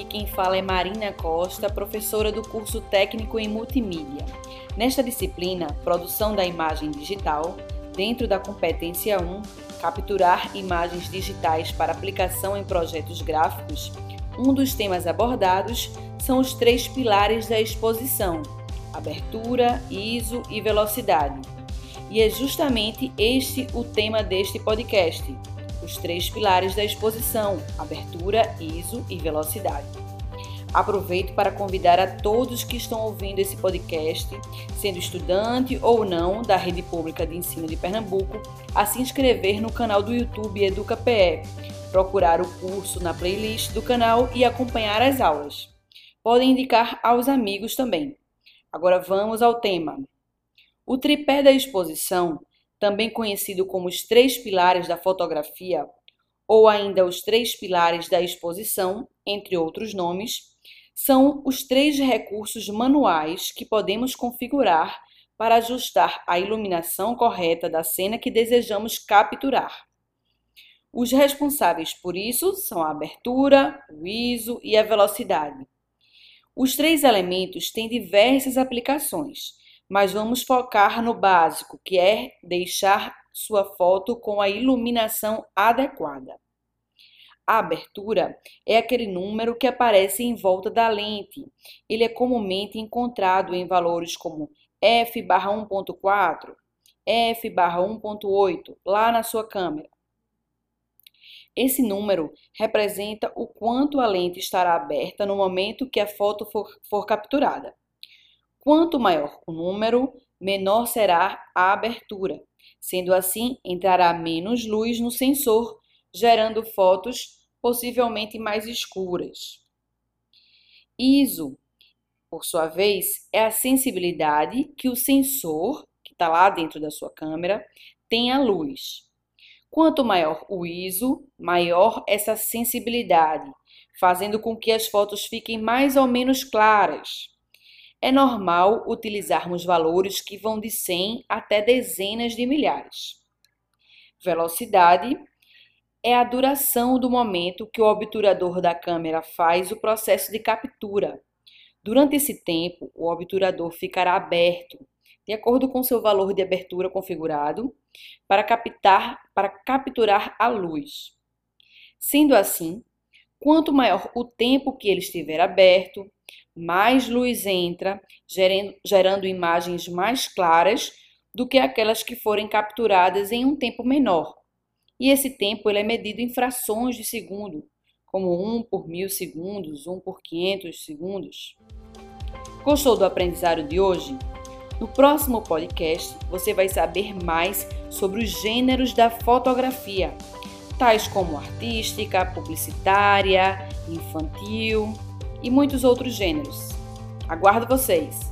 Aqui quem fala é Marina Costa, professora do curso técnico em multimídia. Nesta disciplina, produção da imagem digital, dentro da competência 1, capturar imagens digitais para aplicação em projetos gráficos, um dos temas abordados são os três pilares da exposição: abertura, ISO e velocidade. E é justamente este o tema deste podcast os três pilares da exposição: abertura, ISO e velocidade. Aproveito para convidar a todos que estão ouvindo esse podcast, sendo estudante ou não da Rede Pública de Ensino de Pernambuco, a se inscrever no canal do YouTube EducaPE, procurar o curso na playlist do canal e acompanhar as aulas. Podem indicar aos amigos também. Agora vamos ao tema. O tripé da exposição também conhecido como os três pilares da fotografia, ou ainda os três pilares da exposição, entre outros nomes, são os três recursos manuais que podemos configurar para ajustar a iluminação correta da cena que desejamos capturar. Os responsáveis por isso são a abertura, o ISO e a velocidade. Os três elementos têm diversas aplicações, mas vamos focar no básico, que é deixar sua foto com a iluminação adequada. A abertura é aquele número que aparece em volta da lente. Ele é comumente encontrado em valores como f/1.4, f/1.8 lá na sua câmera. Esse número representa o quanto a lente estará aberta no momento que a foto for, for capturada. Quanto maior o número, menor será a abertura. Sendo assim, entrará menos luz no sensor, gerando fotos possivelmente mais escuras. ISO, por sua vez, é a sensibilidade que o sensor, que está lá dentro da sua câmera, tem à luz. Quanto maior o ISO, maior essa sensibilidade, fazendo com que as fotos fiquem mais ou menos claras é normal utilizarmos valores que vão de 100 até dezenas de milhares. Velocidade é a duração do momento que o obturador da câmera faz o processo de captura. Durante esse tempo, o obturador ficará aberto, de acordo com seu valor de abertura configurado, para captar, para capturar a luz. Sendo assim, quanto maior o tempo que ele estiver aberto, mais luz entra, gerando, gerando imagens mais claras do que aquelas que forem capturadas em um tempo menor. E esse tempo ele é medido em frações de segundo, como 1 por mil segundos, 1 por 500 segundos. Gostou do aprendizado de hoje? No próximo podcast, você vai saber mais sobre os gêneros da fotografia, tais como artística, publicitária, infantil, e muitos outros gêneros. Aguardo vocês!